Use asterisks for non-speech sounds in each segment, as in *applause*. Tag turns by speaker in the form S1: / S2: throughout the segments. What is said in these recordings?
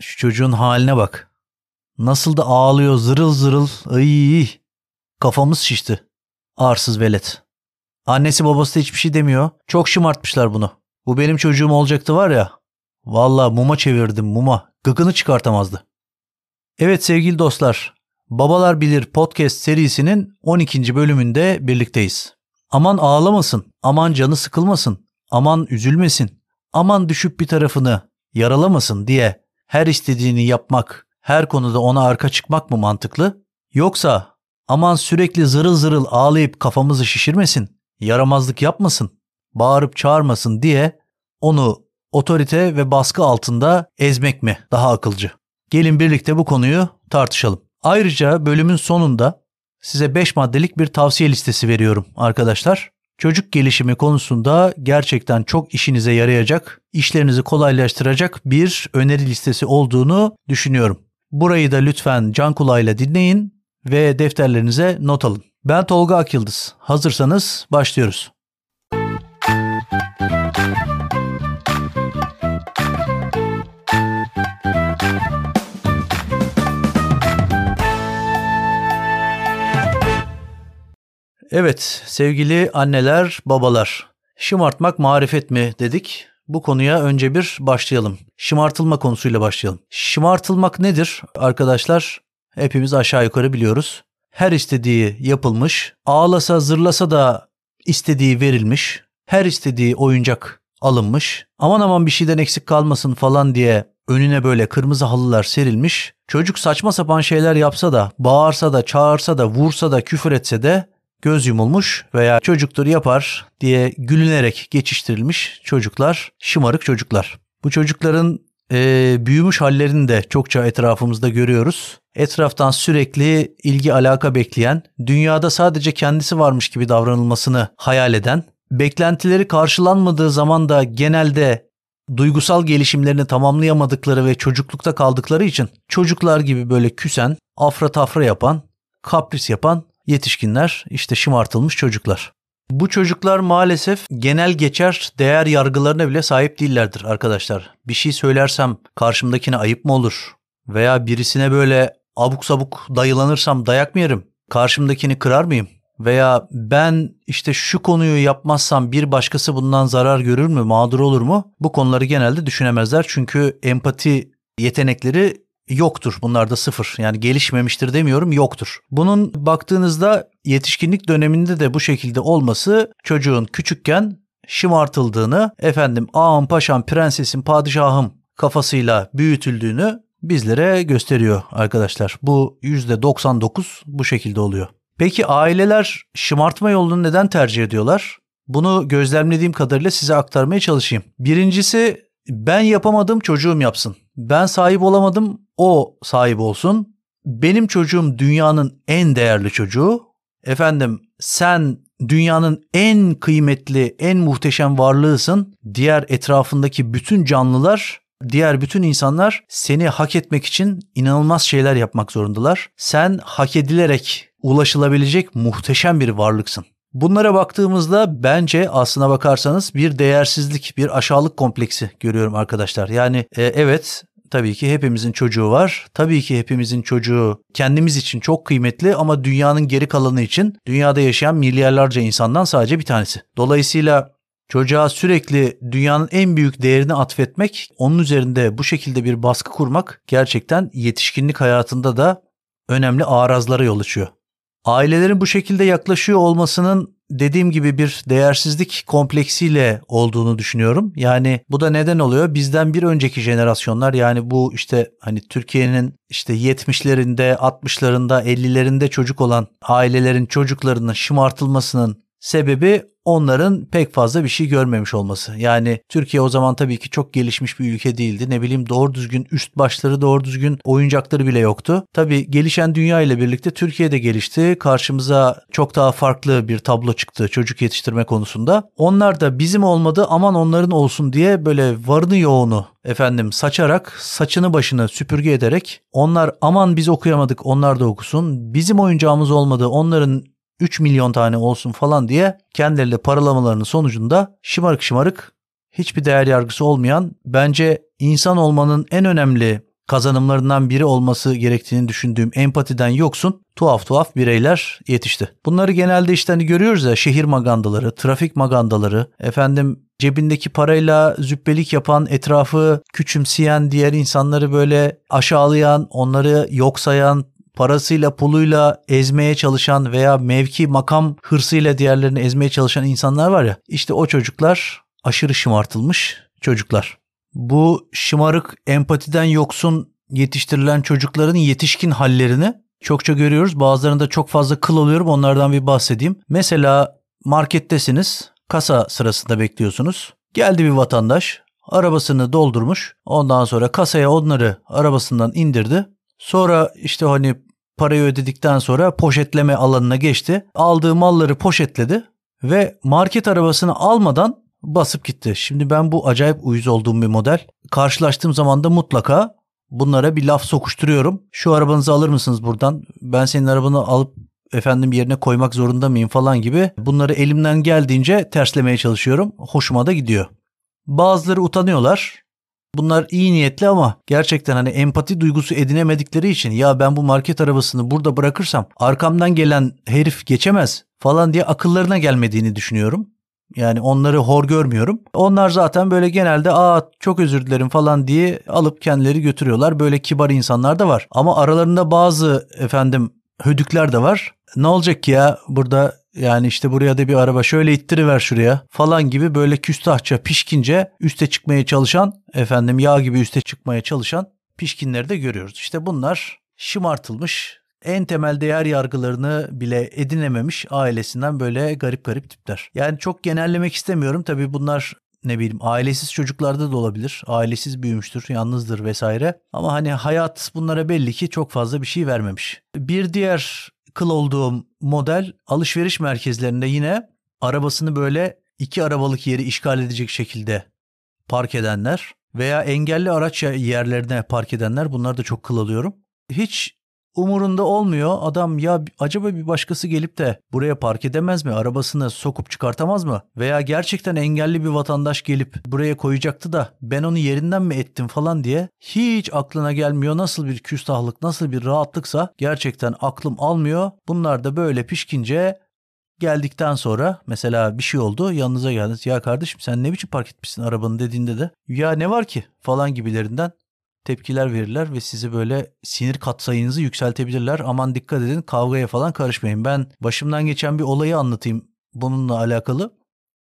S1: Şu çocuğun haline bak. Nasıl da ağlıyor zırıl zırıl. Ay, kafamız şişti. Arsız velet. Annesi babası da hiçbir şey demiyor. Çok şımartmışlar bunu. Bu benim çocuğum olacaktı var ya. Valla muma çevirdim muma. Gıkını çıkartamazdı. Evet sevgili dostlar. Babalar Bilir podcast serisinin 12. bölümünde birlikteyiz. Aman ağlamasın, aman canı sıkılmasın, aman üzülmesin, aman düşüp bir tarafını yaralamasın diye her istediğini yapmak, her konuda ona arka çıkmak mı mantıklı? Yoksa aman sürekli zırıl zırıl ağlayıp kafamızı şişirmesin, yaramazlık yapmasın, bağırıp çağırmasın diye onu otorite ve baskı altında ezmek mi daha akılcı? Gelin birlikte bu konuyu tartışalım. Ayrıca bölümün sonunda size 5 maddelik bir tavsiye listesi veriyorum arkadaşlar. Çocuk gelişimi konusunda gerçekten çok işinize yarayacak, işlerinizi kolaylaştıracak bir öneri listesi olduğunu düşünüyorum. Burayı da lütfen can kulağıyla dinleyin ve defterlerinize not alın. Ben Tolga Akyıldız. Hazırsanız başlıyoruz. Evet sevgili anneler, babalar. Şımartmak marifet mi dedik. Bu konuya önce bir başlayalım. Şımartılma konusuyla başlayalım. Şımartılmak nedir arkadaşlar? Hepimiz aşağı yukarı biliyoruz. Her istediği yapılmış, ağlasa zırlasa da istediği verilmiş, her istediği oyuncak alınmış, aman aman bir şeyden eksik kalmasın falan diye önüne böyle kırmızı halılar serilmiş. Çocuk saçma sapan şeyler yapsa da, bağırsa da, çağırsa da, vursa da, küfür etse de göz yumulmuş veya çocuktur yapar diye gülünerek geçiştirilmiş çocuklar, şımarık çocuklar. Bu çocukların e, büyümüş hallerini de çokça etrafımızda görüyoruz. Etraftan sürekli ilgi alaka bekleyen, dünyada sadece kendisi varmış gibi davranılmasını hayal eden, beklentileri karşılanmadığı zaman da genelde duygusal gelişimlerini tamamlayamadıkları ve çocuklukta kaldıkları için çocuklar gibi böyle küsen, afra tafra yapan, kapris yapan yetişkinler işte şımartılmış çocuklar. Bu çocuklar maalesef genel geçer değer yargılarına bile sahip değillerdir arkadaşlar. Bir şey söylersem karşımdakine ayıp mı olur? Veya birisine böyle abuk sabuk dayılanırsam dayak mı yerim? Karşımdakini kırar mıyım? Veya ben işte şu konuyu yapmazsam bir başkası bundan zarar görür mü, mağdur olur mu? Bu konuları genelde düşünemezler. Çünkü empati yetenekleri yoktur. Bunlarda sıfır. Yani gelişmemiştir demiyorum yoktur. Bunun baktığınızda yetişkinlik döneminde de bu şekilde olması çocuğun küçükken şımartıldığını, efendim ağam paşam prensesim padişahım kafasıyla büyütüldüğünü bizlere gösteriyor arkadaşlar. Bu %99 bu şekilde oluyor. Peki aileler şımartma yolunu neden tercih ediyorlar? Bunu gözlemlediğim kadarıyla size aktarmaya çalışayım. Birincisi ben yapamadım çocuğum yapsın. Ben sahip olamadım o sahip olsun. Benim çocuğum dünyanın en değerli çocuğu. Efendim sen dünyanın en kıymetli, en muhteşem varlığısın. Diğer etrafındaki bütün canlılar, diğer bütün insanlar seni hak etmek için inanılmaz şeyler yapmak zorundalar. Sen hak edilerek ulaşılabilecek muhteşem bir varlıksın. Bunlara baktığımızda bence aslına bakarsanız bir değersizlik, bir aşağılık kompleksi görüyorum arkadaşlar. Yani e, evet tabii ki hepimizin çocuğu var. Tabii ki hepimizin çocuğu kendimiz için çok kıymetli ama dünyanın geri kalanı için dünyada yaşayan milyarlarca insandan sadece bir tanesi. Dolayısıyla çocuğa sürekli dünyanın en büyük değerini atfetmek, onun üzerinde bu şekilde bir baskı kurmak gerçekten yetişkinlik hayatında da önemli arazlara yol açıyor. Ailelerin bu şekilde yaklaşıyor olmasının dediğim gibi bir değersizlik kompleksiyle olduğunu düşünüyorum. Yani bu da neden oluyor? Bizden bir önceki jenerasyonlar yani bu işte hani Türkiye'nin işte 70'lerinde, 60'larında, 50'lerinde çocuk olan ailelerin çocuklarının şımartılmasının sebebi onların pek fazla bir şey görmemiş olması. Yani Türkiye o zaman tabii ki çok gelişmiş bir ülke değildi. Ne bileyim doğru düzgün üst başları doğru düzgün oyuncakları bile yoktu. Tabii gelişen dünya ile birlikte Türkiye de gelişti. Karşımıza çok daha farklı bir tablo çıktı çocuk yetiştirme konusunda. Onlar da bizim olmadı aman onların olsun diye böyle varını yoğunu efendim saçarak saçını başını süpürge ederek onlar aman biz okuyamadık onlar da okusun. Bizim oyuncağımız olmadı onların 3 milyon tane olsun falan diye kendileriyle paralamalarının sonucunda şımarık şımarık hiçbir değer yargısı olmayan bence insan olmanın en önemli kazanımlarından biri olması gerektiğini düşündüğüm empatiden yoksun tuhaf tuhaf bireyler yetişti. Bunları genelde işte hani görüyoruz ya şehir magandaları, trafik magandaları, efendim cebindeki parayla züppelik yapan, etrafı küçümseyen, diğer insanları böyle aşağılayan, onları yok sayan, parasıyla puluyla ezmeye çalışan veya mevki makam hırsıyla diğerlerini ezmeye çalışan insanlar var ya işte o çocuklar aşırı şımartılmış çocuklar. Bu şımarık empatiden yoksun yetiştirilen çocukların yetişkin hallerini çokça görüyoruz. Bazılarında çok fazla kıl oluyorum onlardan bir bahsedeyim. Mesela markettesiniz kasa sırasında bekliyorsunuz. Geldi bir vatandaş arabasını doldurmuş. Ondan sonra kasaya onları arabasından indirdi. Sonra işte hani parayı ödedikten sonra poşetleme alanına geçti. Aldığı malları poşetledi ve market arabasını almadan basıp gitti. Şimdi ben bu acayip uyuz olduğum bir model. Karşılaştığım zaman da mutlaka bunlara bir laf sokuşturuyorum. Şu arabanızı alır mısınız buradan? Ben senin arabanı alıp efendim yerine koymak zorunda mıyım falan gibi bunları elimden geldiğince terslemeye çalışıyorum. Hoşuma da gidiyor. Bazıları utanıyorlar. Bunlar iyi niyetli ama gerçekten hani empati duygusu edinemedikleri için ya ben bu market arabasını burada bırakırsam arkamdan gelen herif geçemez falan diye akıllarına gelmediğini düşünüyorum. Yani onları hor görmüyorum. Onlar zaten böyle genelde aa çok özür dilerim falan diye alıp kendileri götürüyorlar. Böyle kibar insanlar da var. Ama aralarında bazı efendim hödükler de var. Ne olacak ki ya burada yani işte buraya da bir araba şöyle ittiriver şuraya falan gibi böyle küstahça pişkince üste çıkmaya çalışan efendim yağ gibi üste çıkmaya çalışan pişkinleri de görüyoruz. İşte bunlar şımartılmış en temel değer yargılarını bile edinememiş ailesinden böyle garip garip tipler. Yani çok genellemek istemiyorum. Tabii bunlar ne bileyim ailesiz çocuklarda da olabilir. Ailesiz büyümüştür, yalnızdır vesaire. Ama hani hayat bunlara belli ki çok fazla bir şey vermemiş. Bir diğer kıl olduğum model alışveriş merkezlerinde yine arabasını böyle iki arabalık yeri işgal edecek şekilde park edenler veya engelli araç yerlerine park edenler bunlar da çok kıl alıyorum. Hiç umurunda olmuyor. Adam ya acaba bir başkası gelip de buraya park edemez mi? Arabasını sokup çıkartamaz mı? Veya gerçekten engelli bir vatandaş gelip buraya koyacaktı da ben onu yerinden mi ettim falan diye hiç aklına gelmiyor. Nasıl bir küstahlık, nasıl bir rahatlıksa gerçekten aklım almıyor. Bunlar da böyle pişkince geldikten sonra mesela bir şey oldu yanınıza geldiniz. Ya kardeşim sen ne biçim park etmişsin arabanı dediğinde de ya ne var ki falan gibilerinden tepkiler verirler ve sizi böyle sinir katsayınızı yükseltebilirler. Aman dikkat edin kavgaya falan karışmayın. Ben başımdan geçen bir olayı anlatayım bununla alakalı.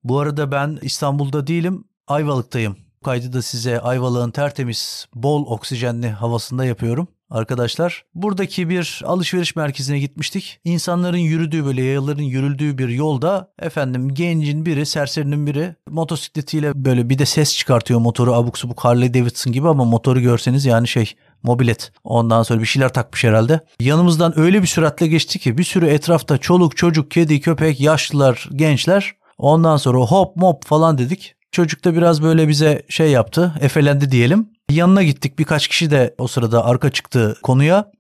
S1: Bu arada ben İstanbul'da değilim Ayvalık'tayım. Kaydı da size Ayvalık'ın tertemiz, bol oksijenli havasında yapıyorum arkadaşlar. Buradaki bir alışveriş merkezine gitmiştik. İnsanların yürüdüğü böyle yayaların yürüldüğü bir yolda efendim gencin biri, serserinin biri motosikletiyle böyle bir de ses çıkartıyor motoru abuk subuk Harley Davidson gibi ama motoru görseniz yani şey mobilet. Ondan sonra bir şeyler takmış herhalde. Yanımızdan öyle bir süratle geçti ki bir sürü etrafta çoluk çocuk, kedi, köpek, yaşlılar, gençler. Ondan sonra hop mop falan dedik. Çocuk da biraz böyle bize şey yaptı, efelendi diyelim. Yanına gittik birkaç kişi de o sırada arka çıktı konuya.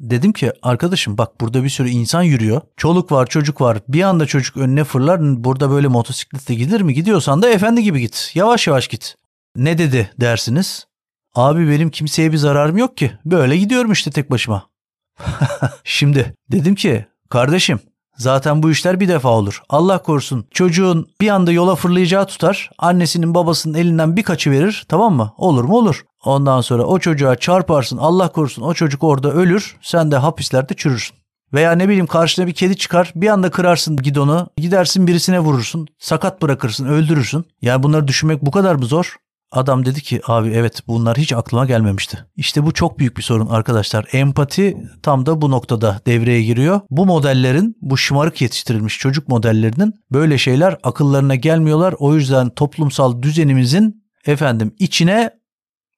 S1: Dedim ki arkadaşım bak burada bir sürü insan yürüyor. Çoluk var çocuk var. Bir anda çocuk önüne fırlar. Burada böyle motosiklette gider mi? Gidiyorsan da efendi gibi git. Yavaş yavaş git. Ne dedi dersiniz? Abi benim kimseye bir zararım yok ki. Böyle gidiyorum işte tek başıma. *laughs* Şimdi dedim ki kardeşim Zaten bu işler bir defa olur. Allah korusun çocuğun bir anda yola fırlayacağı tutar. Annesinin babasının elinden bir kaçı verir tamam mı? Olur mu olur. Ondan sonra o çocuğa çarparsın Allah korusun o çocuk orada ölür. Sen de hapislerde çürürsün. Veya ne bileyim karşına bir kedi çıkar bir anda kırarsın gidonu gidersin birisine vurursun sakat bırakırsın öldürürsün. Yani bunları düşünmek bu kadar mı zor? Adam dedi ki abi evet bunlar hiç aklıma gelmemişti. İşte bu çok büyük bir sorun arkadaşlar. Empati tam da bu noktada devreye giriyor. Bu modellerin bu şımarık yetiştirilmiş çocuk modellerinin böyle şeyler akıllarına gelmiyorlar. O yüzden toplumsal düzenimizin efendim içine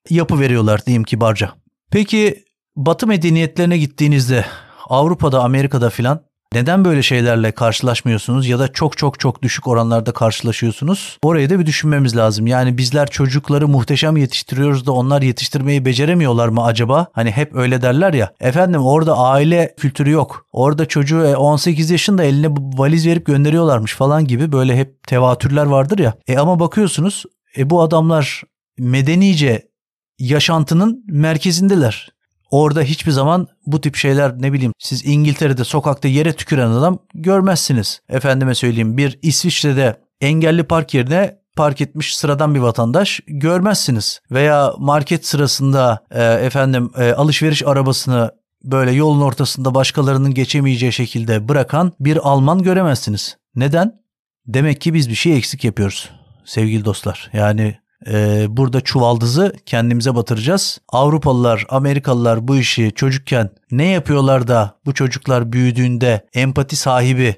S1: yapı veriyorlar diyeyim kibarca. Peki Batı medeniyetlerine gittiğinizde Avrupa'da, Amerika'da filan neden böyle şeylerle karşılaşmıyorsunuz ya da çok çok çok düşük oranlarda karşılaşıyorsunuz? Orayı da bir düşünmemiz lazım. Yani bizler çocukları muhteşem yetiştiriyoruz da onlar yetiştirmeyi beceremiyorlar mı acaba? Hani hep öyle derler ya. Efendim orada aile kültürü yok. Orada çocuğu 18 e, yaşında eline valiz verip gönderiyorlarmış falan gibi böyle hep tevatürler vardır ya. E ama bakıyorsunuz e bu adamlar medenice yaşantının merkezindeler. Orada hiçbir zaman bu tip şeyler ne bileyim siz İngiltere'de sokakta yere tüküren adam görmezsiniz. Efendime söyleyeyim bir İsviçre'de engelli park yerine park etmiş sıradan bir vatandaş görmezsiniz. Veya market sırasında e, efendim e, alışveriş arabasını böyle yolun ortasında başkalarının geçemeyeceği şekilde bırakan bir Alman göremezsiniz. Neden? Demek ki biz bir şey eksik yapıyoruz sevgili dostlar. Yani e, burada çuvaldızı kendimize batıracağız. Avrupalılar, Amerikalılar bu işi çocukken ne yapıyorlar da bu çocuklar büyüdüğünde empati sahibi,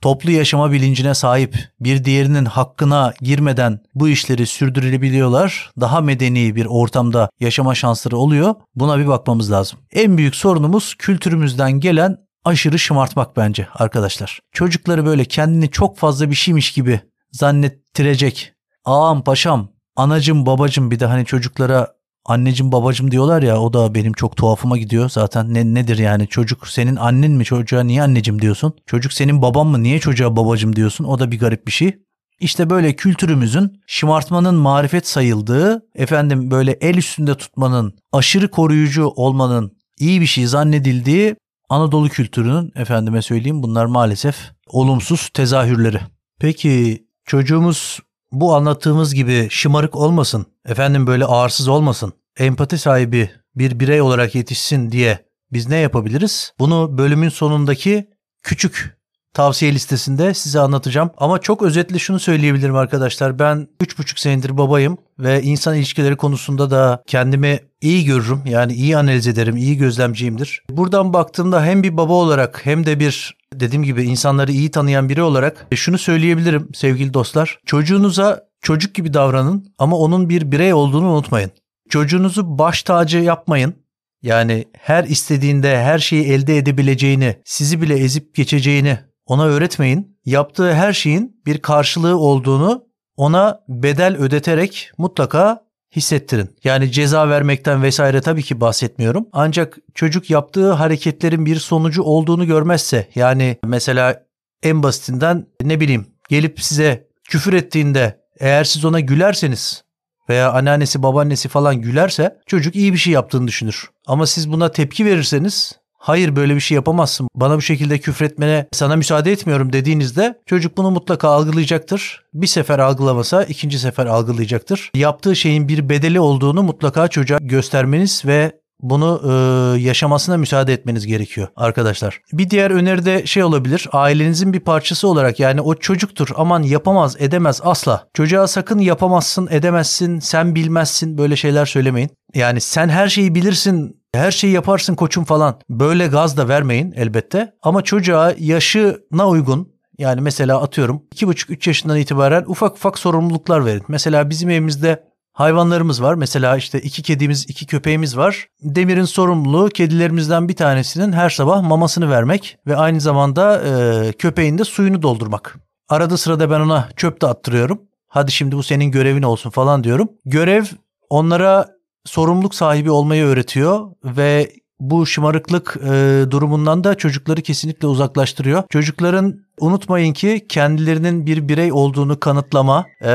S1: toplu yaşama bilincine sahip, bir diğerinin hakkına girmeden bu işleri sürdürebiliyorlar. Daha medeni bir ortamda yaşama şansları oluyor. Buna bir bakmamız lazım. En büyük sorunumuz kültürümüzden gelen aşırı şımartmak bence arkadaşlar. Çocukları böyle kendini çok fazla bir şeymiş gibi zannettirecek. Ağam paşam, anacım babacım bir de hani çocuklara annecim babacım diyorlar ya o da benim çok tuhafıma gidiyor. Zaten ne nedir yani çocuk senin annen mi çocuğa niye annecim diyorsun? Çocuk senin baban mı niye çocuğa babacım diyorsun? O da bir garip bir şey. İşte böyle kültürümüzün şımartmanın marifet sayıldığı, efendim böyle el üstünde tutmanın, aşırı koruyucu olmanın iyi bir şey zannedildiği Anadolu kültürünün efendime söyleyeyim bunlar maalesef olumsuz tezahürleri. Peki çocuğumuz bu anlattığımız gibi şımarık olmasın, efendim böyle ağırsız olmasın, empati sahibi bir birey olarak yetişsin diye biz ne yapabiliriz? Bunu bölümün sonundaki küçük tavsiye listesinde size anlatacağım. Ama çok özetle şunu söyleyebilirim arkadaşlar. Ben 3,5 senedir babayım ve insan ilişkileri konusunda da kendimi iyi görürüm. Yani iyi analiz ederim, iyi gözlemciyimdir. Buradan baktığımda hem bir baba olarak hem de bir dediğim gibi insanları iyi tanıyan biri olarak şunu söyleyebilirim sevgili dostlar. Çocuğunuza çocuk gibi davranın ama onun bir birey olduğunu unutmayın. Çocuğunuzu baş tacı yapmayın. Yani her istediğinde her şeyi elde edebileceğini, sizi bile ezip geçeceğini ona öğretmeyin. Yaptığı her şeyin bir karşılığı olduğunu ona bedel ödeterek mutlaka hissettirin. Yani ceza vermekten vesaire tabii ki bahsetmiyorum. Ancak çocuk yaptığı hareketlerin bir sonucu olduğunu görmezse yani mesela en basitinden ne bileyim gelip size küfür ettiğinde eğer siz ona gülerseniz veya anneannesi babaannesi falan gülerse çocuk iyi bir şey yaptığını düşünür. Ama siz buna tepki verirseniz hayır böyle bir şey yapamazsın bana bu şekilde küfretmene sana müsaade etmiyorum dediğinizde çocuk bunu mutlaka algılayacaktır. Bir sefer algılamasa ikinci sefer algılayacaktır. Yaptığı şeyin bir bedeli olduğunu mutlaka çocuğa göstermeniz ve bunu e, yaşamasına müsaade etmeniz gerekiyor arkadaşlar. Bir diğer öneri de şey olabilir. Ailenizin bir parçası olarak yani o çocuktur aman yapamaz edemez asla. Çocuğa sakın yapamazsın edemezsin sen bilmezsin böyle şeyler söylemeyin. Yani sen her şeyi bilirsin her şeyi yaparsın koçum falan. Böyle gaz da vermeyin elbette. Ama çocuğa yaşına uygun yani mesela atıyorum 2,5-3 yaşından itibaren ufak ufak sorumluluklar verin. Mesela bizim evimizde hayvanlarımız var. Mesela işte iki kedimiz, iki köpeğimiz var. Demir'in sorumluluğu kedilerimizden bir tanesinin her sabah mamasını vermek ve aynı zamanda e, köpeğin de suyunu doldurmak. Arada sırada ben ona çöp de attırıyorum. Hadi şimdi bu senin görevin olsun falan diyorum. Görev onlara sorumluluk sahibi olmayı öğretiyor ve bu şımarıklık e, durumundan da çocukları kesinlikle uzaklaştırıyor. Çocukların unutmayın ki kendilerinin bir birey olduğunu kanıtlama, e,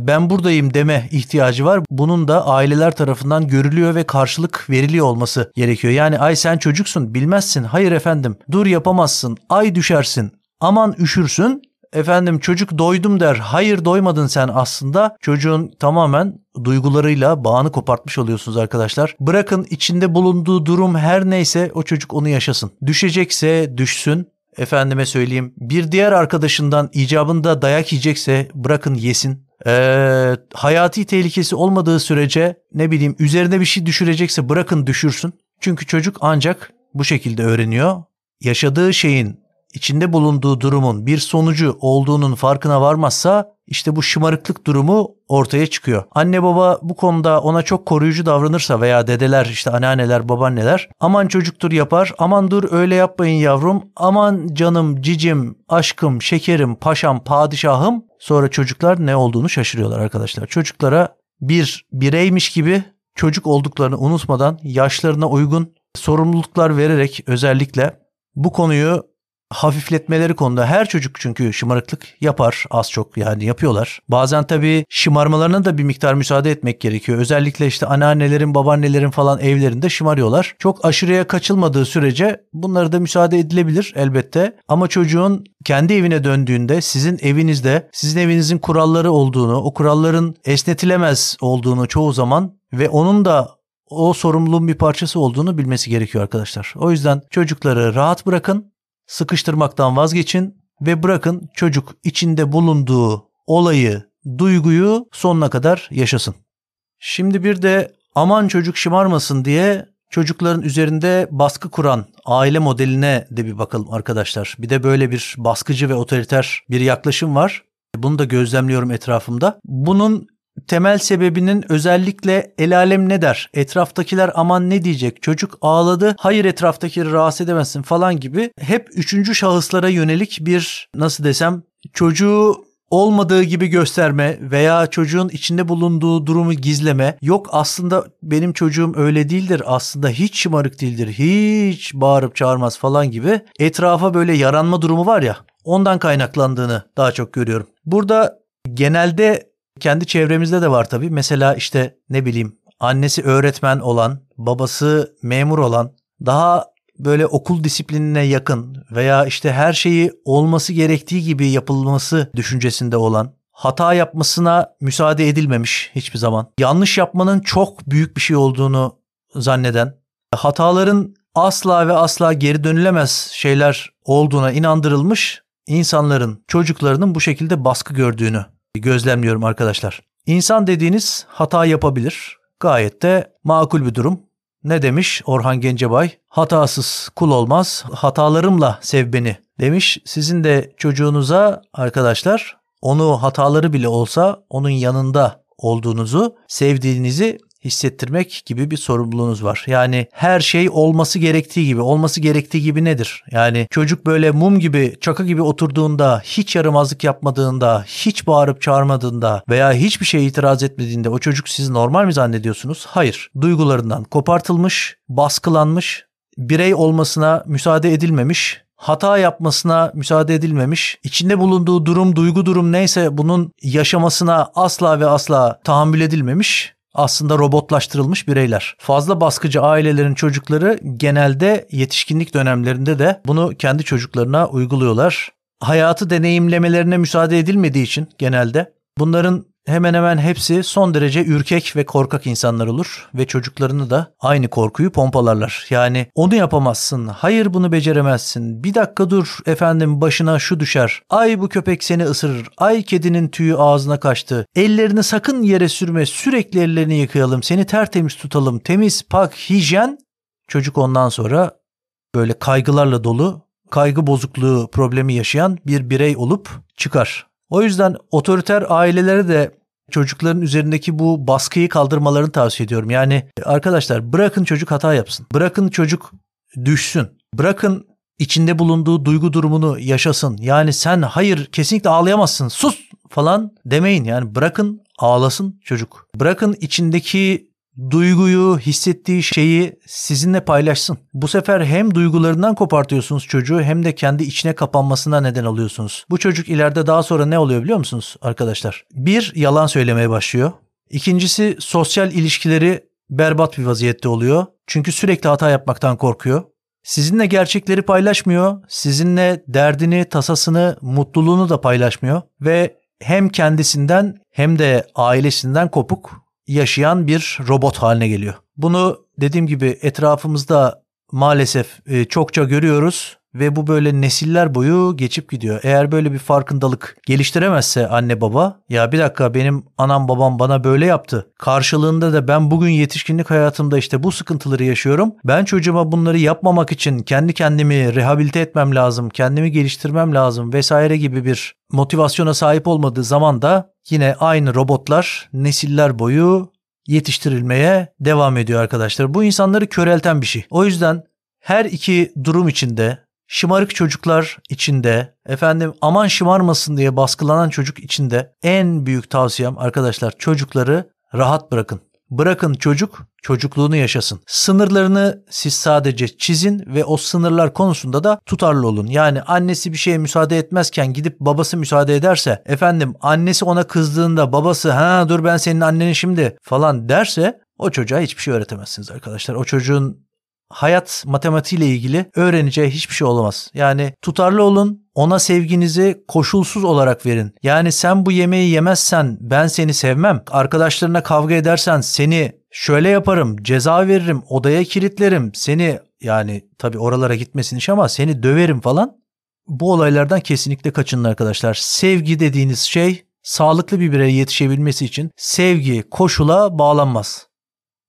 S1: ben buradayım deme ihtiyacı var. Bunun da aileler tarafından görülüyor ve karşılık veriliyor olması gerekiyor. Yani ay sen çocuksun bilmezsin, hayır efendim dur yapamazsın, ay düşersin, aman üşürsün Efendim çocuk doydum der. Hayır doymadın sen aslında. Çocuğun tamamen duygularıyla bağını kopartmış oluyorsunuz arkadaşlar. Bırakın içinde bulunduğu durum her neyse o çocuk onu yaşasın. Düşecekse düşsün. Efendime söyleyeyim bir diğer arkadaşından icabında dayak yiyecekse bırakın yesin. Ee, hayati tehlikesi olmadığı sürece ne bileyim üzerine bir şey düşürecekse bırakın düşürsün. Çünkü çocuk ancak bu şekilde öğreniyor. Yaşadığı şeyin içinde bulunduğu durumun bir sonucu olduğunun farkına varmazsa işte bu şımarıklık durumu ortaya çıkıyor. Anne baba bu konuda ona çok koruyucu davranırsa veya dedeler işte anneanneler babaanneler aman çocuktur yapar aman dur öyle yapmayın yavrum aman canım cicim aşkım şekerim paşam padişahım sonra çocuklar ne olduğunu şaşırıyorlar arkadaşlar. Çocuklara bir bireymiş gibi çocuk olduklarını unutmadan yaşlarına uygun sorumluluklar vererek özellikle bu konuyu hafifletmeleri konuda her çocuk çünkü şımarıklık yapar az çok yani yapıyorlar. Bazen tabii şımarmalarına da bir miktar müsaade etmek gerekiyor. Özellikle işte anneannelerin babaannelerin falan evlerinde şımarıyorlar. Çok aşırıya kaçılmadığı sürece bunlara da müsaade edilebilir elbette. Ama çocuğun kendi evine döndüğünde sizin evinizde sizin evinizin kuralları olduğunu, o kuralların esnetilemez olduğunu çoğu zaman ve onun da o sorumluluğun bir parçası olduğunu bilmesi gerekiyor arkadaşlar. O yüzden çocukları rahat bırakın sıkıştırmaktan vazgeçin ve bırakın çocuk içinde bulunduğu olayı, duyguyu sonuna kadar yaşasın. Şimdi bir de aman çocuk şımarmasın diye çocukların üzerinde baskı kuran aile modeline de bir bakalım arkadaşlar. Bir de böyle bir baskıcı ve otoriter bir yaklaşım var. Bunu da gözlemliyorum etrafımda. Bunun temel sebebinin özellikle el alem ne der? Etraftakiler aman ne diyecek? Çocuk ağladı. Hayır etraftakileri rahatsız edemezsin falan gibi hep üçüncü şahıslara yönelik bir nasıl desem çocuğu olmadığı gibi gösterme veya çocuğun içinde bulunduğu durumu gizleme. Yok aslında benim çocuğum öyle değildir. Aslında hiç şımarık değildir. Hiç bağırıp çağırmaz falan gibi. Etrafa böyle yaranma durumu var ya. Ondan kaynaklandığını daha çok görüyorum. Burada genelde kendi çevremizde de var tabii. Mesela işte ne bileyim annesi öğretmen olan, babası memur olan, daha böyle okul disiplinine yakın veya işte her şeyi olması gerektiği gibi yapılması düşüncesinde olan, hata yapmasına müsaade edilmemiş hiçbir zaman. Yanlış yapmanın çok büyük bir şey olduğunu zanneden, hataların asla ve asla geri dönülemez şeyler olduğuna inandırılmış insanların, çocuklarının bu şekilde baskı gördüğünü gözlemliyorum arkadaşlar. İnsan dediğiniz hata yapabilir. Gayet de makul bir durum. Ne demiş Orhan Gencebay? Hatasız kul olmaz, hatalarımla sev beni demiş. Sizin de çocuğunuza arkadaşlar onu hataları bile olsa onun yanında olduğunuzu, sevdiğinizi hissettirmek gibi bir sorumluluğunuz var. Yani her şey olması gerektiği gibi. Olması gerektiği gibi nedir? Yani çocuk böyle mum gibi, çakı gibi oturduğunda, hiç yaramazlık yapmadığında, hiç bağırıp çağırmadığında veya hiçbir şeye itiraz etmediğinde o çocuk sizi normal mi zannediyorsunuz? Hayır. Duygularından kopartılmış, baskılanmış, birey olmasına müsaade edilmemiş, hata yapmasına müsaade edilmemiş, içinde bulunduğu durum, duygu durum neyse bunun yaşamasına asla ve asla tahammül edilmemiş aslında robotlaştırılmış bireyler. Fazla baskıcı ailelerin çocukları genelde yetişkinlik dönemlerinde de bunu kendi çocuklarına uyguluyorlar. Hayatı deneyimlemelerine müsaade edilmediği için genelde bunların hemen hemen hepsi son derece ürkek ve korkak insanlar olur ve çocuklarını da aynı korkuyu pompalarlar. Yani onu yapamazsın, hayır bunu beceremezsin, bir dakika dur efendim başına şu düşer, ay bu köpek seni ısırır, ay kedinin tüyü ağzına kaçtı, ellerini sakın yere sürme, sürekli ellerini yıkayalım, seni tertemiz tutalım, temiz, pak, hijyen. Çocuk ondan sonra böyle kaygılarla dolu, kaygı bozukluğu problemi yaşayan bir birey olup çıkar. O yüzden otoriter ailelere de çocukların üzerindeki bu baskıyı kaldırmalarını tavsiye ediyorum. Yani arkadaşlar bırakın çocuk hata yapsın. Bırakın çocuk düşsün. Bırakın içinde bulunduğu duygu durumunu yaşasın. Yani sen hayır kesinlikle ağlayamazsın sus falan demeyin. Yani bırakın ağlasın çocuk. Bırakın içindeki duyguyu, hissettiği şeyi sizinle paylaşsın. Bu sefer hem duygularından kopartıyorsunuz çocuğu hem de kendi içine kapanmasına neden oluyorsunuz. Bu çocuk ileride daha sonra ne oluyor biliyor musunuz arkadaşlar? Bir, yalan söylemeye başlıyor. İkincisi sosyal ilişkileri berbat bir vaziyette oluyor. Çünkü sürekli hata yapmaktan korkuyor. Sizinle gerçekleri paylaşmıyor. Sizinle derdini, tasasını, mutluluğunu da paylaşmıyor. Ve hem kendisinden hem de ailesinden kopuk yaşayan bir robot haline geliyor. Bunu dediğim gibi etrafımızda maalesef e, çokça görüyoruz ve bu böyle nesiller boyu geçip gidiyor. Eğer böyle bir farkındalık geliştiremezse anne baba ya bir dakika benim anam babam bana böyle yaptı. Karşılığında da ben bugün yetişkinlik hayatımda işte bu sıkıntıları yaşıyorum. Ben çocuğuma bunları yapmamak için kendi kendimi rehabilite etmem lazım, kendimi geliştirmem lazım vesaire gibi bir motivasyona sahip olmadığı zaman da yine aynı robotlar nesiller boyu yetiştirilmeye devam ediyor arkadaşlar. Bu insanları körelten bir şey. O yüzden her iki durum içinde şımarık çocuklar içinde, efendim aman şımarmasın diye baskılanan çocuk içinde en büyük tavsiyem arkadaşlar çocukları rahat bırakın. Bırakın çocuk çocukluğunu yaşasın. Sınırlarını siz sadece çizin ve o sınırlar konusunda da tutarlı olun. Yani annesi bir şeye müsaade etmezken gidip babası müsaade ederse efendim annesi ona kızdığında babası ha dur ben senin annenin şimdi falan derse o çocuğa hiçbir şey öğretemezsiniz arkadaşlar. O çocuğun hayat matematiğiyle ilgili öğreneceği hiçbir şey olamaz. Yani tutarlı olun, ona sevginizi koşulsuz olarak verin. Yani sen bu yemeği yemezsen ben seni sevmem. Arkadaşlarına kavga edersen seni şöyle yaparım, ceza veririm, odaya kilitlerim. Seni yani tabii oralara gitmesin iş ama seni döverim falan. Bu olaylardan kesinlikle kaçının arkadaşlar. Sevgi dediğiniz şey sağlıklı bir bireye yetişebilmesi için sevgi koşula bağlanmaz.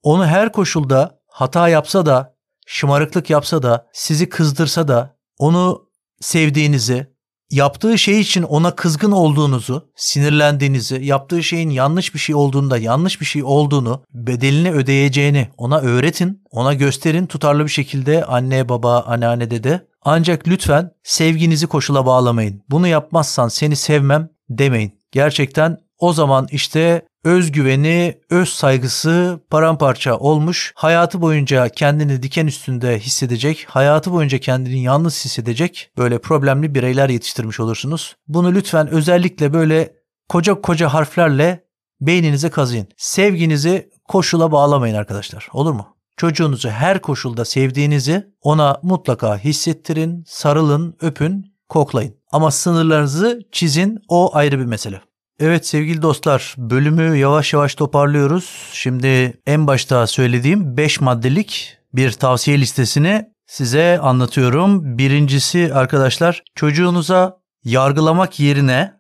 S1: Onu her koşulda hata yapsa da şımarıklık yapsa da, sizi kızdırsa da onu sevdiğinizi, yaptığı şey için ona kızgın olduğunuzu, sinirlendiğinizi, yaptığı şeyin yanlış bir şey olduğunda yanlış bir şey olduğunu, bedelini ödeyeceğini ona öğretin, ona gösterin tutarlı bir şekilde anne, baba, anneanne, dede. Ancak lütfen sevginizi koşula bağlamayın. Bunu yapmazsan seni sevmem demeyin. Gerçekten o zaman işte özgüveni, öz saygısı paramparça olmuş. Hayatı boyunca kendini diken üstünde hissedecek, hayatı boyunca kendini yalnız hissedecek böyle problemli bireyler yetiştirmiş olursunuz. Bunu lütfen özellikle böyle koca koca harflerle beyninize kazıyın. Sevginizi koşula bağlamayın arkadaşlar. Olur mu? Çocuğunuzu her koşulda sevdiğinizi ona mutlaka hissettirin, sarılın, öpün, koklayın. Ama sınırlarınızı çizin o ayrı bir mesele. Evet sevgili dostlar bölümü yavaş yavaş toparlıyoruz. Şimdi en başta söylediğim 5 maddelik bir tavsiye listesini size anlatıyorum. Birincisi arkadaşlar çocuğunuza yargılamak yerine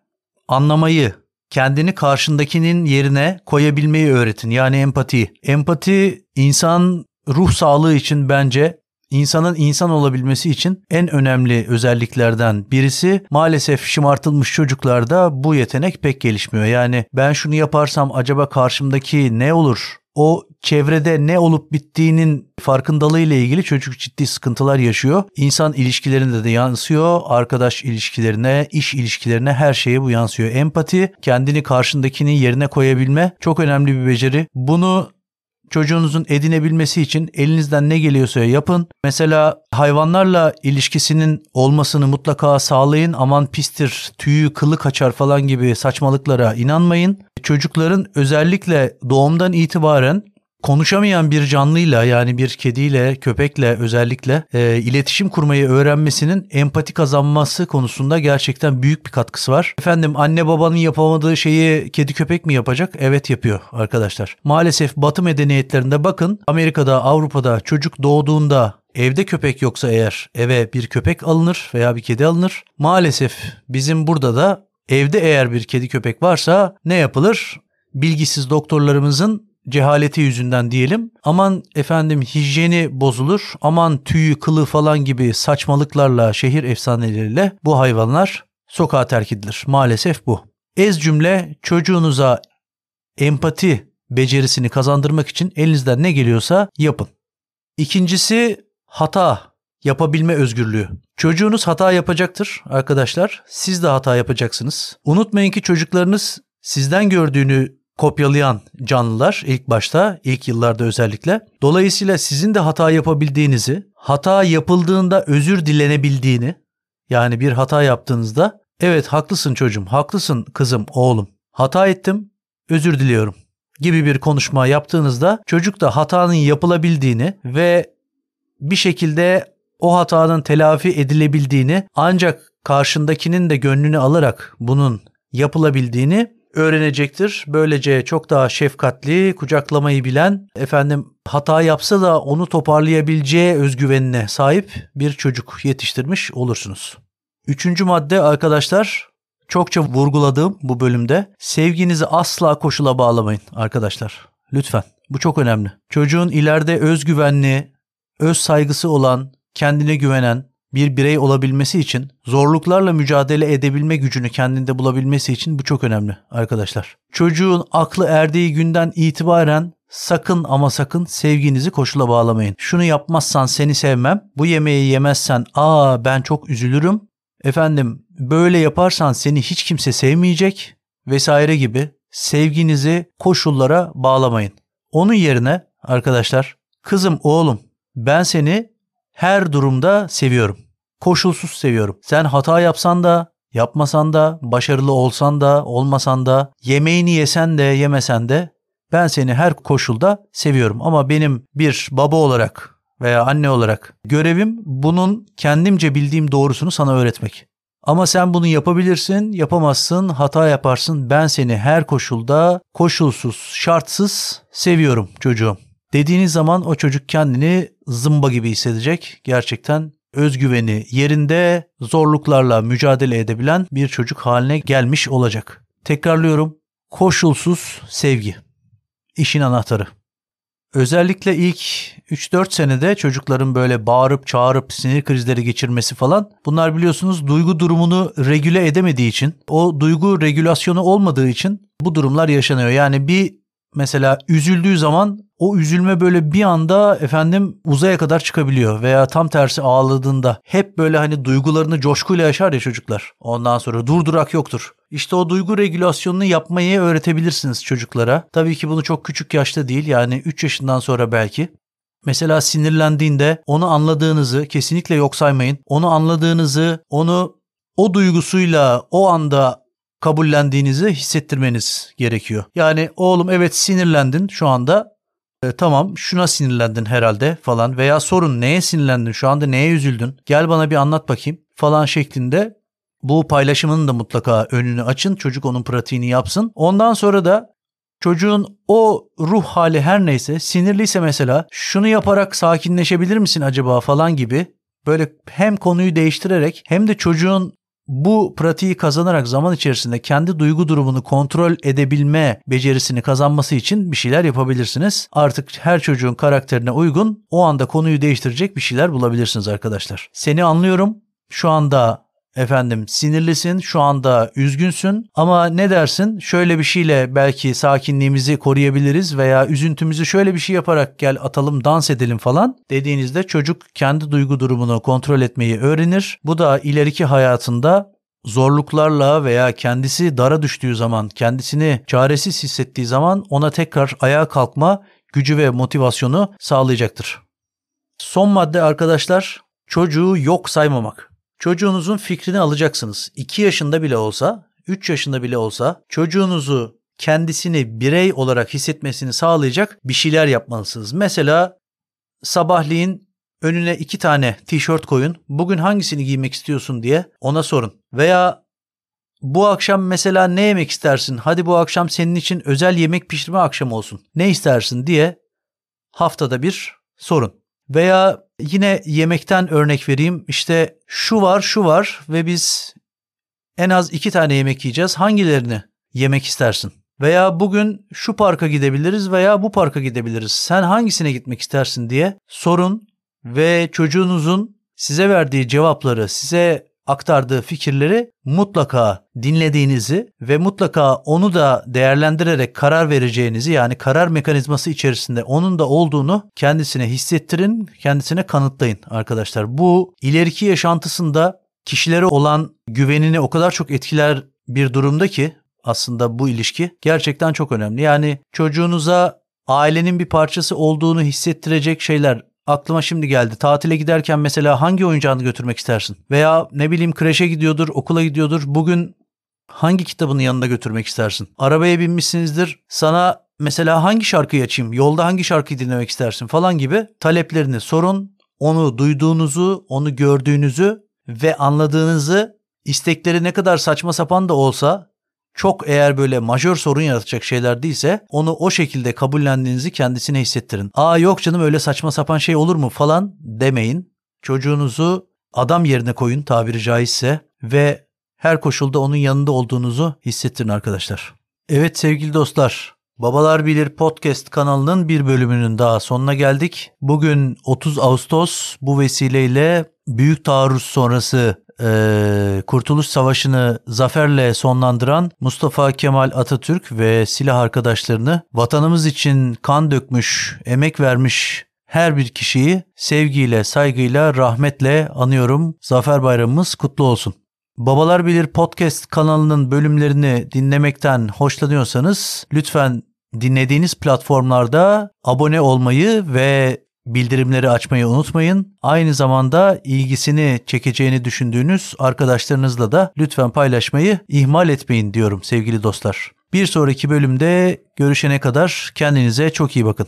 S1: anlamayı, kendini karşındakinin yerine koyabilmeyi öğretin. Yani empati. Empati insan ruh sağlığı için bence İnsanın insan olabilmesi için en önemli özelliklerden birisi maalesef şımartılmış çocuklarda bu yetenek pek gelişmiyor. Yani ben şunu yaparsam acaba karşımdaki ne olur? O çevrede ne olup bittiğinin farkındalığı ile ilgili çocuk ciddi sıkıntılar yaşıyor. İnsan ilişkilerinde de yansıyor. Arkadaş ilişkilerine, iş ilişkilerine her şeye bu yansıyor. Empati, kendini karşındakinin yerine koyabilme çok önemli bir beceri. Bunu çocuğunuzun edinebilmesi için elinizden ne geliyorsa yapın. Mesela hayvanlarla ilişkisinin olmasını mutlaka sağlayın. Aman pistir, tüyü, kılı kaçar falan gibi saçmalıklara inanmayın. Çocukların özellikle doğumdan itibaren konuşamayan bir canlıyla yani bir kediyle, köpekle özellikle e, iletişim kurmayı öğrenmesinin empati kazanması konusunda gerçekten büyük bir katkısı var. Efendim anne babanın yapamadığı şeyi kedi köpek mi yapacak? Evet yapıyor arkadaşlar. Maalesef batı medeniyetlerinde bakın Amerika'da, Avrupa'da çocuk doğduğunda Evde köpek yoksa eğer eve bir köpek alınır veya bir kedi alınır. Maalesef bizim burada da evde eğer bir kedi köpek varsa ne yapılır? Bilgisiz doktorlarımızın cehaleti yüzünden diyelim. Aman efendim hijyeni bozulur. Aman tüyü, kılı falan gibi saçmalıklarla, şehir efsaneleriyle bu hayvanlar sokağa terk edilir. Maalesef bu. Ez cümle çocuğunuza empati becerisini kazandırmak için elinizden ne geliyorsa yapın. İkincisi hata yapabilme özgürlüğü. Çocuğunuz hata yapacaktır arkadaşlar. Siz de hata yapacaksınız. Unutmayın ki çocuklarınız sizden gördüğünü kopyalayan canlılar ilk başta, ilk yıllarda özellikle. Dolayısıyla sizin de hata yapabildiğinizi, hata yapıldığında özür dilenebildiğini, yani bir hata yaptığınızda evet haklısın çocuğum, haklısın kızım, oğlum. Hata ettim, özür diliyorum gibi bir konuşma yaptığınızda çocuk da hatanın yapılabildiğini ve bir şekilde o hatanın telafi edilebildiğini ancak karşındakinin de gönlünü alarak bunun yapılabildiğini öğrenecektir. Böylece çok daha şefkatli, kucaklamayı bilen, efendim hata yapsa da onu toparlayabileceği özgüvenine sahip bir çocuk yetiştirmiş olursunuz. Üçüncü madde arkadaşlar çokça vurguladığım bu bölümde sevginizi asla koşula bağlamayın arkadaşlar. Lütfen. Bu çok önemli. Çocuğun ileride özgüvenli, öz saygısı olan, kendine güvenen, bir birey olabilmesi için, zorluklarla mücadele edebilme gücünü kendinde bulabilmesi için bu çok önemli arkadaşlar. Çocuğun aklı erdiği günden itibaren sakın ama sakın sevginizi koşula bağlamayın. Şunu yapmazsan seni sevmem, bu yemeği yemezsen aa ben çok üzülürüm. Efendim böyle yaparsan seni hiç kimse sevmeyecek vesaire gibi sevginizi koşullara bağlamayın. Onun yerine arkadaşlar kızım oğlum ben seni her durumda seviyorum. Koşulsuz seviyorum. Sen hata yapsan da yapmasan da başarılı olsan da olmasan da yemeğini yesen de yemesen de ben seni her koşulda seviyorum ama benim bir baba olarak veya anne olarak görevim bunun kendimce bildiğim doğrusunu sana öğretmek. Ama sen bunu yapabilirsin, yapamazsın, hata yaparsın. Ben seni her koşulda koşulsuz, şartsız seviyorum çocuğum. Dediğiniz zaman o çocuk kendini zımba gibi hissedecek. Gerçekten özgüveni yerinde zorluklarla mücadele edebilen bir çocuk haline gelmiş olacak. Tekrarlıyorum. Koşulsuz sevgi. İşin anahtarı. Özellikle ilk 3-4 senede çocukların böyle bağırıp çağırıp sinir krizleri geçirmesi falan bunlar biliyorsunuz duygu durumunu regüle edemediği için o duygu regülasyonu olmadığı için bu durumlar yaşanıyor. Yani bir mesela üzüldüğü zaman o üzülme böyle bir anda efendim uzaya kadar çıkabiliyor veya tam tersi ağladığında hep böyle hani duygularını coşkuyla yaşar ya çocuklar. Ondan sonra durdurak yoktur. İşte o duygu regülasyonunu yapmayı öğretebilirsiniz çocuklara. Tabii ki bunu çok küçük yaşta değil yani 3 yaşından sonra belki. Mesela sinirlendiğinde onu anladığınızı kesinlikle yok saymayın. Onu anladığınızı, onu o duygusuyla o anda kabullendiğinizi hissettirmeniz gerekiyor. Yani oğlum evet sinirlendin şu anda. E, tamam şuna sinirlendin herhalde falan veya sorun neye sinirlendin şu anda neye üzüldün gel bana bir anlat bakayım falan şeklinde bu paylaşımının da mutlaka önünü açın çocuk onun pratiğini yapsın. Ondan sonra da çocuğun o ruh hali her neyse sinirliyse mesela şunu yaparak sakinleşebilir misin acaba falan gibi böyle hem konuyu değiştirerek hem de çocuğun bu pratiği kazanarak zaman içerisinde kendi duygu durumunu kontrol edebilme becerisini kazanması için bir şeyler yapabilirsiniz. Artık her çocuğun karakterine uygun o anda konuyu değiştirecek bir şeyler bulabilirsiniz arkadaşlar. Seni anlıyorum. Şu anda efendim sinirlisin, şu anda üzgünsün ama ne dersin? Şöyle bir şeyle belki sakinliğimizi koruyabiliriz veya üzüntümüzü şöyle bir şey yaparak gel atalım, dans edelim falan dediğinizde çocuk kendi duygu durumunu kontrol etmeyi öğrenir. Bu da ileriki hayatında zorluklarla veya kendisi dara düştüğü zaman, kendisini çaresiz hissettiği zaman ona tekrar ayağa kalkma gücü ve motivasyonu sağlayacaktır. Son madde arkadaşlar çocuğu yok saymamak. Çocuğunuzun fikrini alacaksınız. 2 yaşında bile olsa, 3 yaşında bile olsa çocuğunuzu kendisini birey olarak hissetmesini sağlayacak bir şeyler yapmalısınız. Mesela sabahleyin önüne iki tane tişört koyun. Bugün hangisini giymek istiyorsun diye ona sorun. Veya bu akşam mesela ne yemek istersin? Hadi bu akşam senin için özel yemek pişirme akşamı olsun. Ne istersin diye haftada bir sorun. Veya yine yemekten örnek vereyim. İşte şu var şu var ve biz en az iki tane yemek yiyeceğiz. Hangilerini yemek istersin? Veya bugün şu parka gidebiliriz veya bu parka gidebiliriz. Sen hangisine gitmek istersin diye sorun ve çocuğunuzun size verdiği cevapları, size aktardığı fikirleri mutlaka dinlediğinizi ve mutlaka onu da değerlendirerek karar vereceğinizi yani karar mekanizması içerisinde onun da olduğunu kendisine hissettirin, kendisine kanıtlayın arkadaşlar. Bu ileriki yaşantısında kişilere olan güvenini o kadar çok etkiler bir durumda ki aslında bu ilişki gerçekten çok önemli. Yani çocuğunuza ailenin bir parçası olduğunu hissettirecek şeyler Aklıma şimdi geldi. Tatile giderken mesela hangi oyuncağını götürmek istersin? Veya ne bileyim kreşe gidiyordur, okula gidiyordur. Bugün hangi kitabını yanında götürmek istersin? Arabaya binmişsinizdir. Sana mesela hangi şarkıyı açayım? Yolda hangi şarkıyı dinlemek istersin falan gibi taleplerini sorun. Onu duyduğunuzu, onu gördüğünüzü ve anladığınızı istekleri ne kadar saçma sapan da olsa çok eğer böyle majör sorun yaratacak şeyler değilse onu o şekilde kabullendiğinizi kendisine hissettirin. Aa yok canım öyle saçma sapan şey olur mu falan demeyin. Çocuğunuzu adam yerine koyun tabiri caizse ve her koşulda onun yanında olduğunuzu hissettirin arkadaşlar. Evet sevgili dostlar, Babalar Bilir podcast kanalının bir bölümünün daha sonuna geldik. Bugün 30 Ağustos bu vesileyle büyük taarruz sonrası e, Kurtuluş Savaşı'nı zaferle sonlandıran Mustafa Kemal Atatürk ve silah arkadaşlarını vatanımız için kan dökmüş, emek vermiş her bir kişiyi sevgiyle, saygıyla, rahmetle anıyorum. Zafer Bayramımız kutlu olsun. Babalar Bilir podcast kanalının bölümlerini dinlemekten hoşlanıyorsanız lütfen dinlediğiniz platformlarda abone olmayı ve bildirimleri açmayı unutmayın. Aynı zamanda ilgisini çekeceğini düşündüğünüz arkadaşlarınızla da lütfen paylaşmayı ihmal etmeyin diyorum sevgili dostlar. Bir sonraki bölümde görüşene kadar kendinize çok iyi bakın.